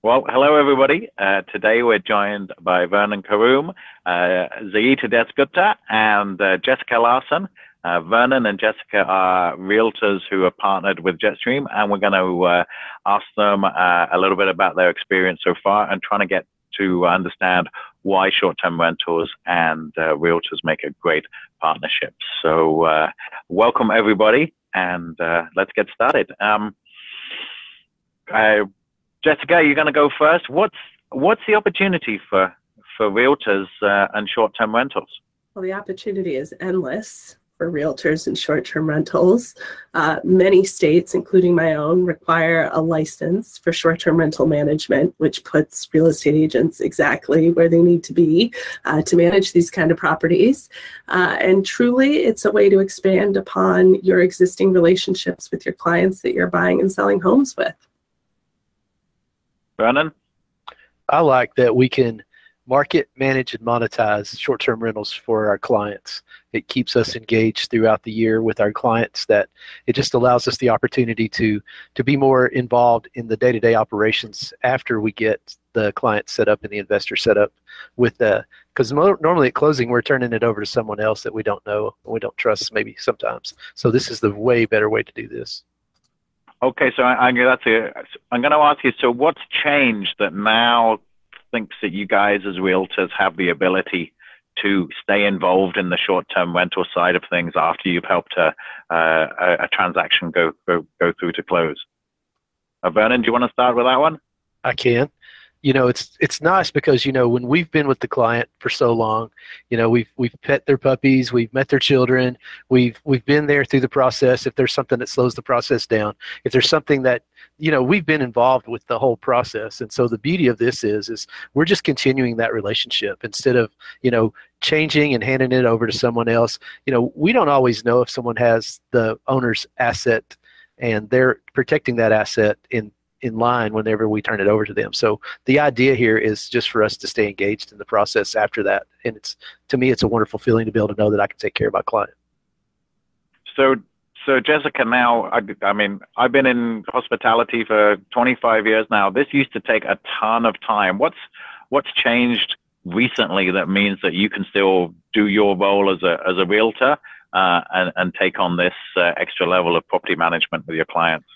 Well, hello everybody. Uh, today we're joined by Vernon Corum, uh, Zaita Desgupta, and uh, Jessica Larsen. Uh, Vernon and Jessica are realtors who are partnered with Jetstream, and we're going to uh, ask them uh, a little bit about their experience so far and trying to get to understand why short-term rentals and uh, realtors make a great partnership. So, welcome everybody, and let's get started. Um, Jessica, you're going to go first. What's what's the opportunity for for realtors uh, and short-term rentals? Well, the opportunity is endless for realtors and short-term rentals. Uh, many states, including my own, require a license for short-term rental management, which puts real estate agents exactly where they need to be uh, to manage these kind of properties. Uh, and truly, it's a way to expand upon your existing relationships with your clients that you're buying and selling homes with. Vernon? I like that we can market, manage, and monetize short-term rentals for our clients. It keeps us engaged throughout the year with our clients. That it just allows us the opportunity to to be more involved in the day-to-day operations after we get the client set up and the investor set up with the because normally at closing we're turning it over to someone else that we don't know we don't trust maybe sometimes. So this is the way better way to do this. Okay, so I, I, that's it. I'm going to ask you. So, what's changed that now thinks that you guys as realtors have the ability to stay involved in the short-term rental side of things after you've helped a, uh, a, a transaction go, go go through to close? Uh, Vernon, do you want to start with that one? I can you know it's it's nice because you know when we've been with the client for so long you know we've we've pet their puppies we've met their children we've we've been there through the process. If there's something that slows the process down if there's something that you know we've been involved with the whole process. And so the beauty of this is is we're just continuing that relationship instead of you know changing and handing it over to someone else. You know we don't always know if someone has the owner's asset and they're protecting that asset in in line whenever we turn it over to them. So the idea here is just for us to stay engaged in the process after that. And it's to me, it's a wonderful feeling to be able to know that I can take care of my client. So, so Jessica, now I, I mean, I've been in hospitality for 25 years now. This used to take a ton of time. What's what's changed recently that means that you can still do your role as a as a realtor uh, and and take on this uh, extra level of property management with your clients?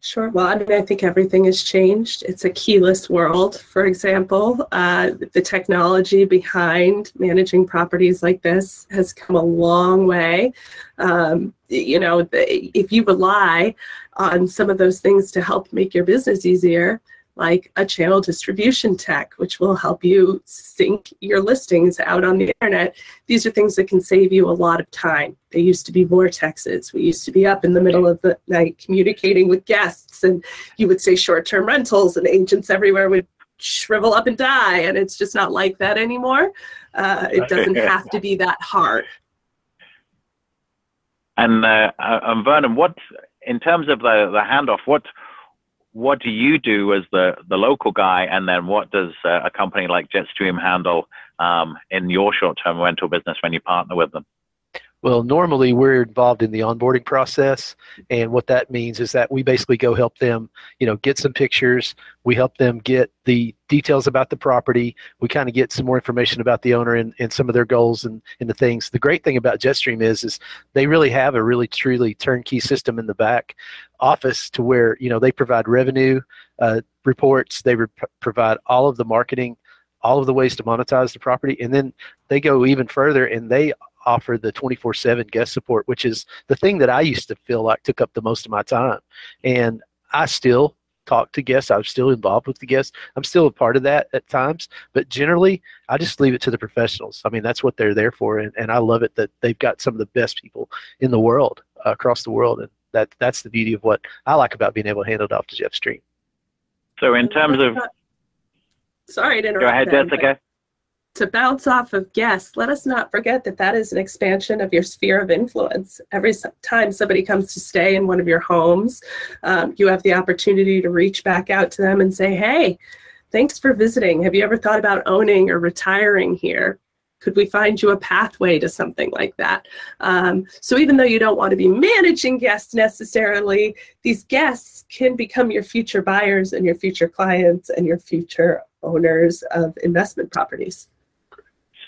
Sure. Well, I mean, I think everything has changed. It's a keyless world, for example. Uh, the technology behind managing properties like this has come a long way. Um, you know, if you rely on some of those things to help make your business easier, like a channel distribution tech, which will help you sync your listings out on the internet. These are things that can save you a lot of time. They used to be vortexes. We used to be up in the middle of the night communicating with guests, and you would say short term rentals, and agents everywhere would shrivel up and die. And it's just not like that anymore. Uh, it doesn't have to be that hard. And, uh, uh, and Vernon, what in terms of the, the handoff, what what do you do as the, the local guy, and then what does uh, a company like Jetstream handle um, in your short-term rental business when you partner with them? Well, normally we're involved in the onboarding process, and what that means is that we basically go help them, you know, get some pictures. We help them get the details about the property. We kind of get some more information about the owner and, and some of their goals and, and the things. The great thing about Jetstream is is they really have a really truly turnkey system in the back office to where you know they provide revenue uh, reports, they re- provide all of the marketing all of the ways to monetize the property and then they go even further and they offer the 24/7 guest support, which is the thing that I used to feel like took up the most of my time. And I still talk to guests. I'm still involved with the guests. I'm still a part of that at times, but generally, I just leave it to the professionals. I mean, that's what they're there for, and, and I love it that they've got some of the best people in the world uh, across the world, and that that's the beauty of what I like about being able to hand it off to Jetstream. So, in terms of, sorry to interrupt. Go ahead, Jessica to bounce off of guests, let us not forget that that is an expansion of your sphere of influence. Every time somebody comes to stay in one of your homes, um, you have the opportunity to reach back out to them and say, hey, thanks for visiting. Have you ever thought about owning or retiring here? Could we find you a pathway to something like that? Um, so even though you don't want to be managing guests necessarily, these guests can become your future buyers and your future clients and your future owners of investment properties.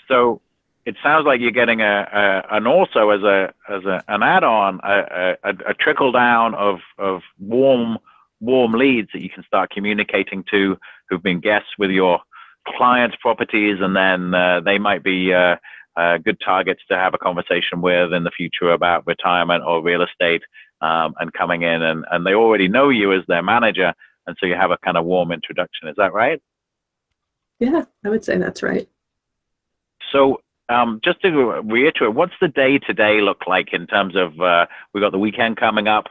So it sounds like you're getting a, a an also as a as a, an add-on a, a, a trickle down of of warm warm leads that you can start communicating to who've been guests with your clients' properties, and then uh, they might be uh, uh, good targets to have a conversation with in the future about retirement or real estate, um, and coming in, and, and they already know you as their manager, and so you have a kind of warm introduction. Is that right? Yeah, I would say that's right. So um, just to reiterate, what's the day to day look like in terms of uh, we've got the weekend coming up?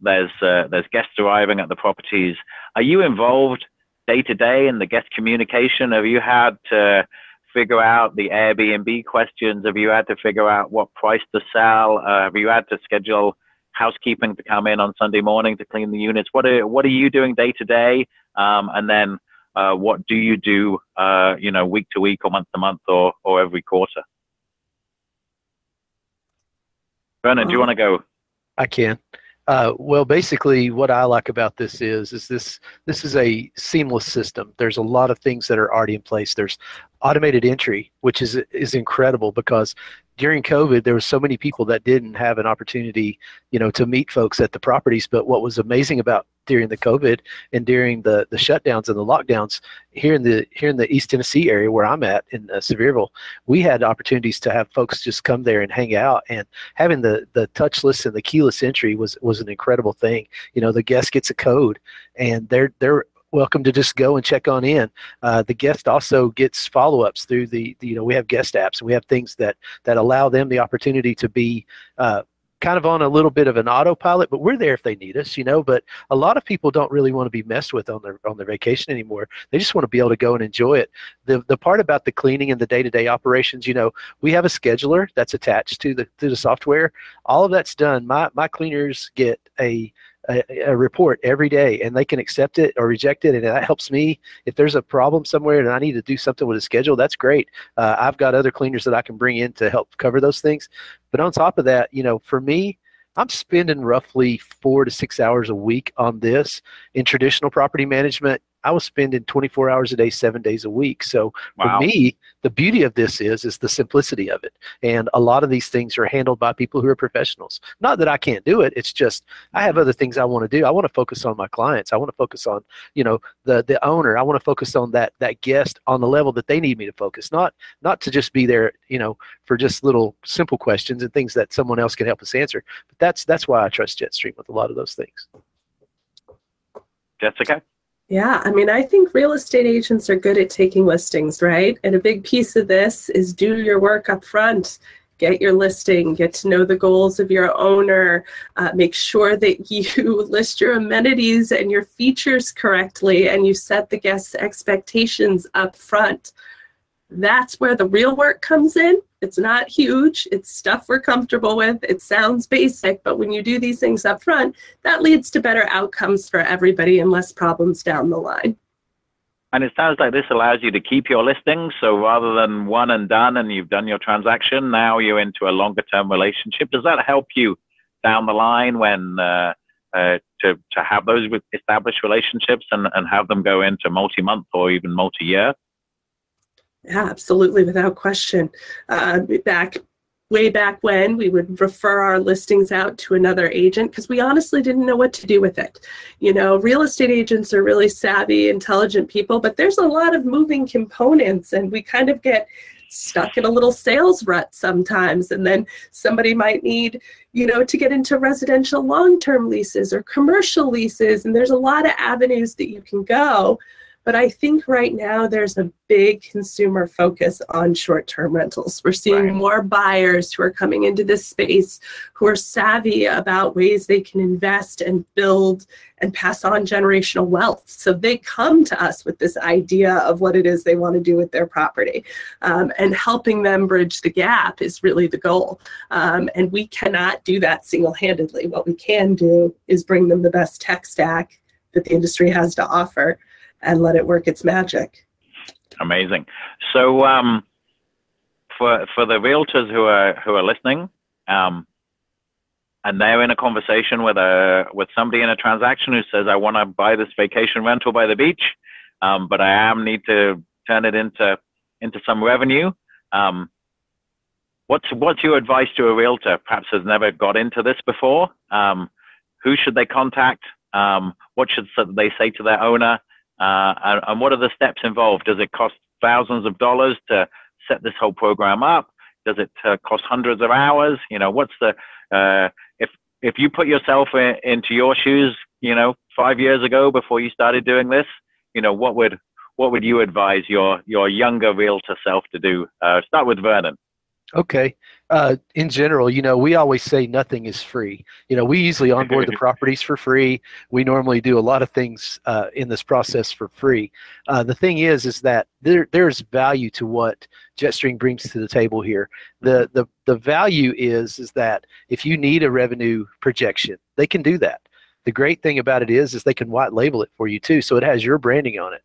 There's uh, there's guests arriving at the properties. Are you involved day to day and the guest communication? Have you had to figure out the Airbnb questions? Have you had to figure out what price to sell? Uh, have you had to schedule housekeeping to come in on Sunday morning to clean the units? What are what are you doing day to day? Um, and then uh, what do you do, uh, you know, week to week or month to month or, or every quarter? Vernon, do you want to go? I can. Uh, well, basically, what I like about this is is this this is a seamless system. There's a lot of things that are already in place. There's automated entry, which is is incredible because during COVID, there was so many people that didn't have an opportunity, you know, to meet folks at the properties. But what was amazing about during the COVID and during the the shutdowns and the lockdowns here in the here in the East Tennessee area where I'm at in uh, Sevierville, we had opportunities to have folks just come there and hang out. And having the the touchless and the keyless entry was was an incredible thing. You know, the guest gets a code, and they're they're welcome to just go and check on in. Uh, the guest also gets follow-ups through the, the, you know we have guest apps we have things that that allow them the opportunity to be uh, kind of on a little bit of an autopilot, but we're there if they need us, you know. But a lot of people don't really want to be messed with on their on their vacation anymore. They just want to be able to go and enjoy it. The the part about the cleaning and the day to day operations, you know, we have a scheduler that's attached to the to the software. All of that's done. My my cleaners get a a, a, report every day and they can accept it or reject it and that helps me. If there's a problem somewhere and i need to do something with a schedule that's great. Uh, i've got other cleaners that i can bring in to help cover those things. But on top of that you know for me i'm spending roughly four to six hours a week on this in traditional property management I was spending 24 hours a day, seven days a week. So wow. for me, the beauty of this is is the simplicity of it. And a lot of these things are handled by people who are professionals. Not that I can't do it. It's just I have mm-hmm. other things I want to do. I want to focus on my clients. I want to focus on, you know, the the owner. I want to focus on that that guest on the level that they need me to focus. Not not to just be there, you know, for just little simple questions and things that someone else can help us answer. But that's that's why I trust Jetstream with a lot of those things. Jessica? Yeah, I mean, I think real estate agents are good at taking listings, right? And a big piece of this is do your work up front. Get your listing, get to know the goals of your owner, uh, make sure that you list your amenities and your features correctly, and you set the guest's expectations up front. That's where the real work comes in. It's not huge. It's stuff we're comfortable with. It sounds basic, but when you do these things up front, that leads to better outcomes for everybody and less problems down the line. And it sounds like this allows you to keep your listings. So rather than one and done and you've done your transaction, now you're into a longer term relationship. Does that help you down the line when uh, uh, to, to have those established relationships and, and have them go into multi month or even multi year? Absolutely, without question. Uh, back way back when, we would refer our listings out to another agent because we honestly didn't know what to do with it. You know, real estate agents are really savvy, intelligent people, but there's a lot of moving components, and we kind of get stuck in a little sales rut sometimes and then somebody might need you know to get into residential long-term leases or commercial leases and there's a lot of avenues that you can go but I think right now there's a big consumer focus on short term rentals. We're seeing right. more buyers who are coming into this space who are savvy about ways they can invest and build and pass on generational wealth. So they come to us with this idea of what it is they want to do with their property. Um, and helping them bridge the gap is really the goal. Um, and we cannot do that single handedly. What we can do is bring them the best tech stack that the industry has to offer and let it work its magic. Amazing. So, um, for for the realtors who are who are listening, um, and they're in a conversation with a with somebody in a transaction who says, "I want to buy this vacation rental by the beach, um, but I am need to turn it into into some revenue." Um, what's what's your advice to a realtor? Perhaps has never got into this before. Um, who should they contact? Um, what should they say to their owner? Uh, and, what are the steps involved? Does it cost thousands of dollars to set this whole program up? Does it uh, cost hundreds of hours? You know, what's the uh, if if you put yourself in, into your shoes, you know, five years ago before you started doing this, you know, what would what would you advise your your younger realtor self to do? Uh, start with Vernon. Okay. Uh, in general, you know, we always say nothing is free. You know, we usually onboard the properties for free. We normally do a lot of things uh, in this process for free. Uh, the thing is, is that there there's value to what Jetstream brings to the table here. The the the value is is that if you need a revenue projection, they can do that. The great thing about it is, is they can white label it for you too, so it has your branding on it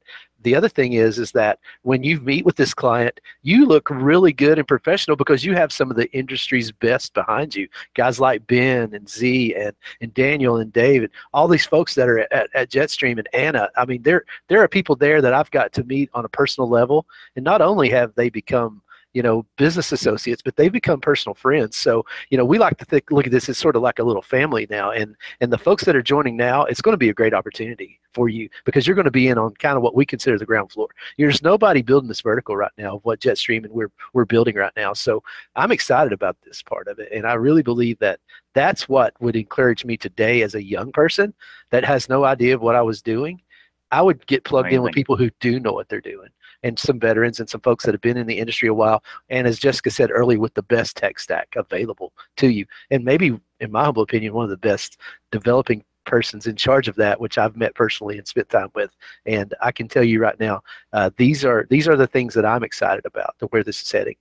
the other thing is is that when you meet with this client you look really good and professional because you have some of the industry's best behind you. Guys like ben and z and, and daniel and david all these folks that are at, at jetstream and anna i mean there there are people there that i've got to meet on a personal level. And not only have they become you know, business associates, but they've become personal friends. So, you know, we like to think, look at this as sort of like a little family now. And and the folks that are joining now, it's going to be a great opportunity for you because you're going to be in on kind of what we consider the ground floor. There's nobody building this vertical right now of what Jetstream and we're we're building right now. So I'm excited about this part of it, and I really believe that that's what would encourage me today as a young person that has no idea of what I was doing. I would get plugged Amazing. in with people who do know what they're doing and some veterans and some folks that have been in the industry a while. And as Jessica said early, with the best tech stack available to you, and maybe, in my humble opinion, one of the best developing persons in charge of that, which I've met personally and spent time with. And I can tell you right now, uh, these are these are the things that I'm excited about to where this is heading.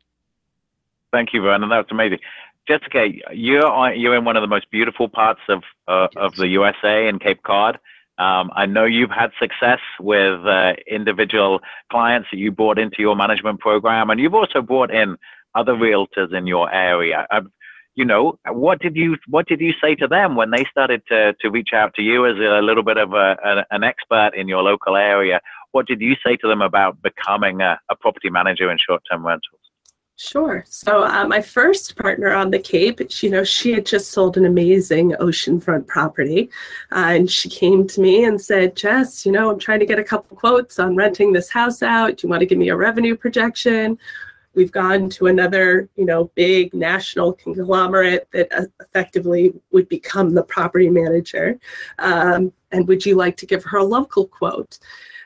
Thank you, Vernon. That's amazing. Jessica, you're you're in one of the most beautiful parts of uh, yes. of the USA in Cape Cod. Um, I know you've had success with uh, individual clients that you brought into your management program, and you've also brought in other realtors in your area. Uh, you know, what did you what did you say to them when they started to to reach out to you as a little bit of a, a an expert in your local area? What did you say to them about becoming a, a property manager in short term rentals? Sure. So uh, my first partner on the Cape, you know, she had just sold an amazing oceanfront property, uh, and she came to me and said, "Jess, you know, I'm trying to get a couple quotes on renting this house out. Do you want to give me a revenue projection?" We've gone to another, you know, big national conglomerate that uh, effectively would become the property manager. Um, and would you like to give her a local quote?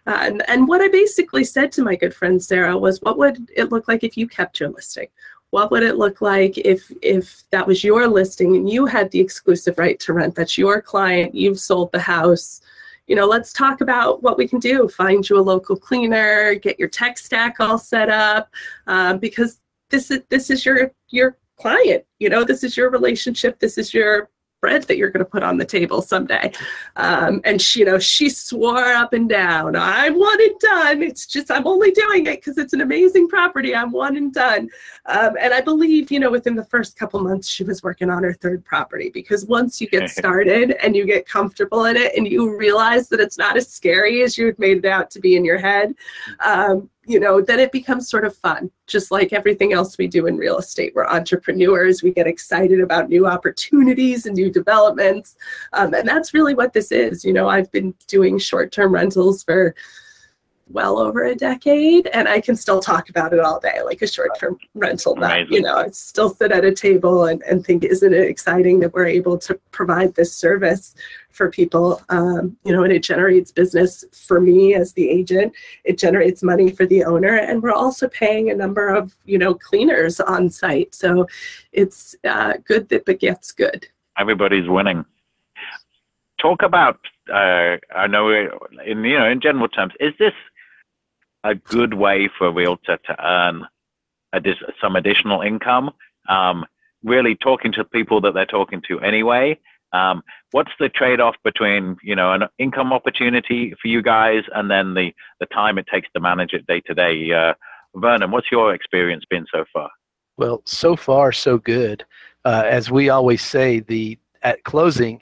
Uh, and, what I basically said to my good friend Sarah was, what would it look like if you kept your listing? What would it look like if if that was your listing and you had the exclusive right to rent? That's your client. You've sold the house. You know, let's talk about what we can do. Find you a local cleaner. Get your tech stack all set up, um, because this is this is your your client. You know, this is your relationship. This is your bread that you're going to put on the table someday. Um, and she, you know, she swore up and down, I want it done. It's just, I'm only doing it because it's an amazing property. I'm one and done. Um, and I believe, you know, within the first couple months, she was working on her third property because once you get started and you get comfortable in it and you realize that it's not as scary as you had made it out to be in your head, um, you know, then it becomes sort of fun, just like everything else we do in real estate. We're entrepreneurs, we get excited about new opportunities and new developments. Um, and that's really what this is. You know, I've been doing short term rentals for well over a decade and I can still talk about it all day, like a short term rental. That, you know, I still sit at a table and, and think, isn't it exciting that we're able to provide this service for people? Um, you know, and it generates business for me as the agent, it generates money for the owner, and we're also paying a number of, you know, cleaners on site. So it's uh, good that begets good. Everybody's winning. Talk about uh, I know in you know in general terms, is this a good way for a realtor to earn some additional income. Um, really talking to people that they're talking to anyway. Um, what's the trade-off between you know an income opportunity for you guys and then the the time it takes to manage it day to day? Uh, Vernon, what's your experience been so far? Well, so far so good. Uh, as we always say, the at closing,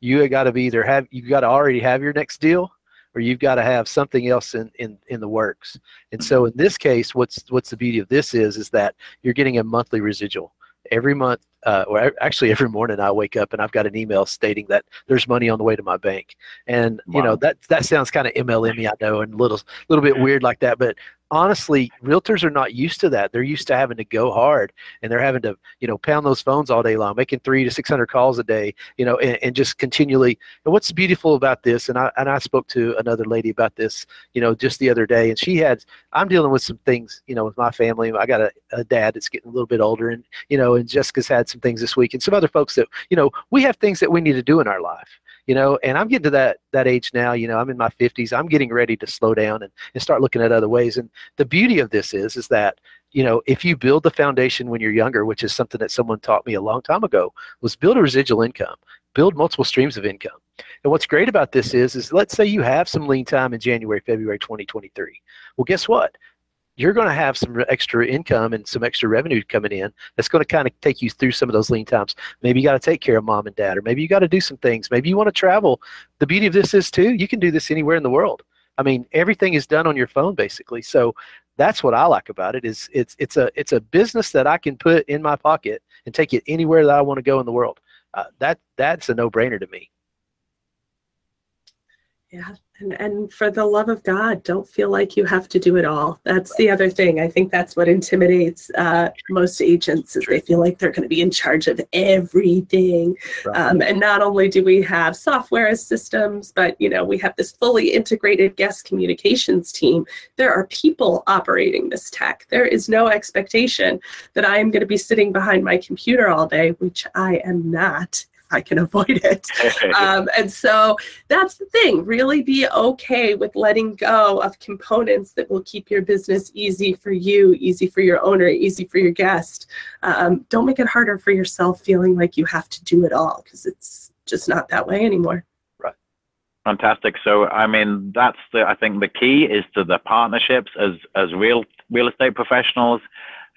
you got to be either have you got to already have your next deal, or you've got to have something else in, in, in the works. And so in this case, what's what's the beauty of this is is that you're getting a monthly residual every month uh, or actually every morning I wake up and I've got an email stating that there's money on the way to my bank. And wow. you know that that sounds kind of MLM, I know, and a little little bit weird like that. But honestly, realtors are not used to that. They're used to having to go hard and they're having to, you know, pound those phones all day long, making three to 600 calls a day, you know, and, and just continually. And what's beautiful about this, and I, and I spoke to another lady about this, you know, just the other day, and she had, I'm dealing with some things, you know, with my family. I got a, a dad that's getting a little bit older and, you know, and Jessica's had some things this week and some other folks that, you know, we have things that we need to do in our life you know and i'm getting to that that age now you know i'm in my 50s i'm getting ready to slow down and, and start looking at other ways. And the beauty of this is is that you know if you build the foundation when you're younger which is something that someone taught me a long time ago was build a residual income build multiple streams of income. And what's great about this is is let's say you have some lean time in january february 2023 well guess what you're going to have some extra income and some extra revenue coming in that's going to kind of take you through some of those lean times. Maybe you got to take care of mom and dad, or maybe you got to do some things. Maybe you want to travel. The beauty of this is too, you can do this anywhere in the world. I mean, everything is done on your phone basically. So that's what I like about it is it's it's a it's a business that I can put in my pocket and take it anywhere that I want to go in the world. Uh, that that's a no brainer to me. Yeah. And, and for the love of God, don't feel like you have to do it all. That's the other thing. I think that's what intimidates uh, most agents is they feel like they're going to be in charge of everything. Right. Um, and not only do we have software as systems, but you know we have this fully integrated guest communications team. There are people operating this tech. There is no expectation that I am going to be sitting behind my computer all day, which I am not. I can avoid it. um, and so that's the thing. Really be okay with letting go of components that will keep your business easy for you, easy for your owner, easy for your guest. Um, don't make it harder for yourself feeling like you have to do it all because it's just not that way anymore. Right. Fantastic. So, I mean, that's the, I think the key is to the partnerships as, as real, real estate professionals.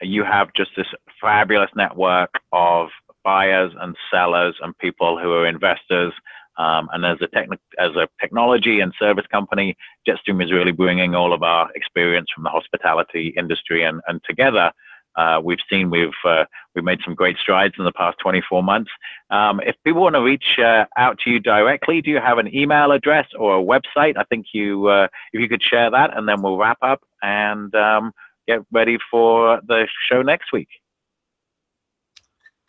You have just this fabulous network of buyers and sellers and people who are investors. Um, and as a, techni- as a technology and service company, Jetstream is really bringing all of our experience from the hospitality industry and, and together. Uh, we've seen we've uh, we've made some great strides in the past 24 months. Um, if people want to reach uh, out to you directly, do you have an email address or a website? I think you uh, if you could share that, and then we'll wrap up and um, get ready for the show next week.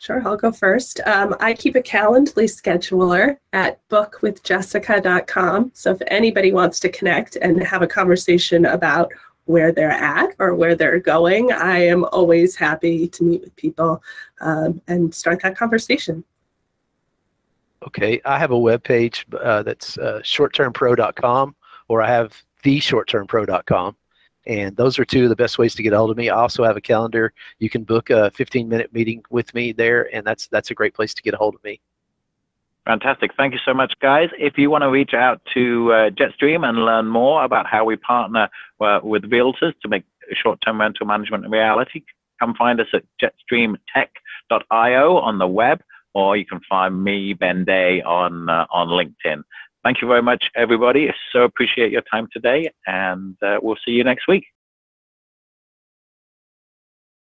Sure, I'll go first. Um, I keep a Calendly scheduler at bookwithjessica.com. So if anybody wants to connect and have a conversation about where they're at or where they're going, I am always happy to meet with people um, and start that conversation. Okay, I have a web page uh, that's uh, shorttermpro.com or I have theshorttermpro.com. And those are two of the best ways to get a hold of me. I also have a calendar. You can book a 15 minute meeting with me there, and that's that's a great place to get a hold of me. Fantastic. Thank you so much, guys. If you want to reach out to uh, Jetstream and learn more about how we partner uh, with realtors to make short-term rental management a reality, come find us at jetstreamtech.io on the web, or you can find me, Ben Day, on uh, on LinkedIn. Thank you very much, everybody. So appreciate your time today, and uh, we'll see you next week.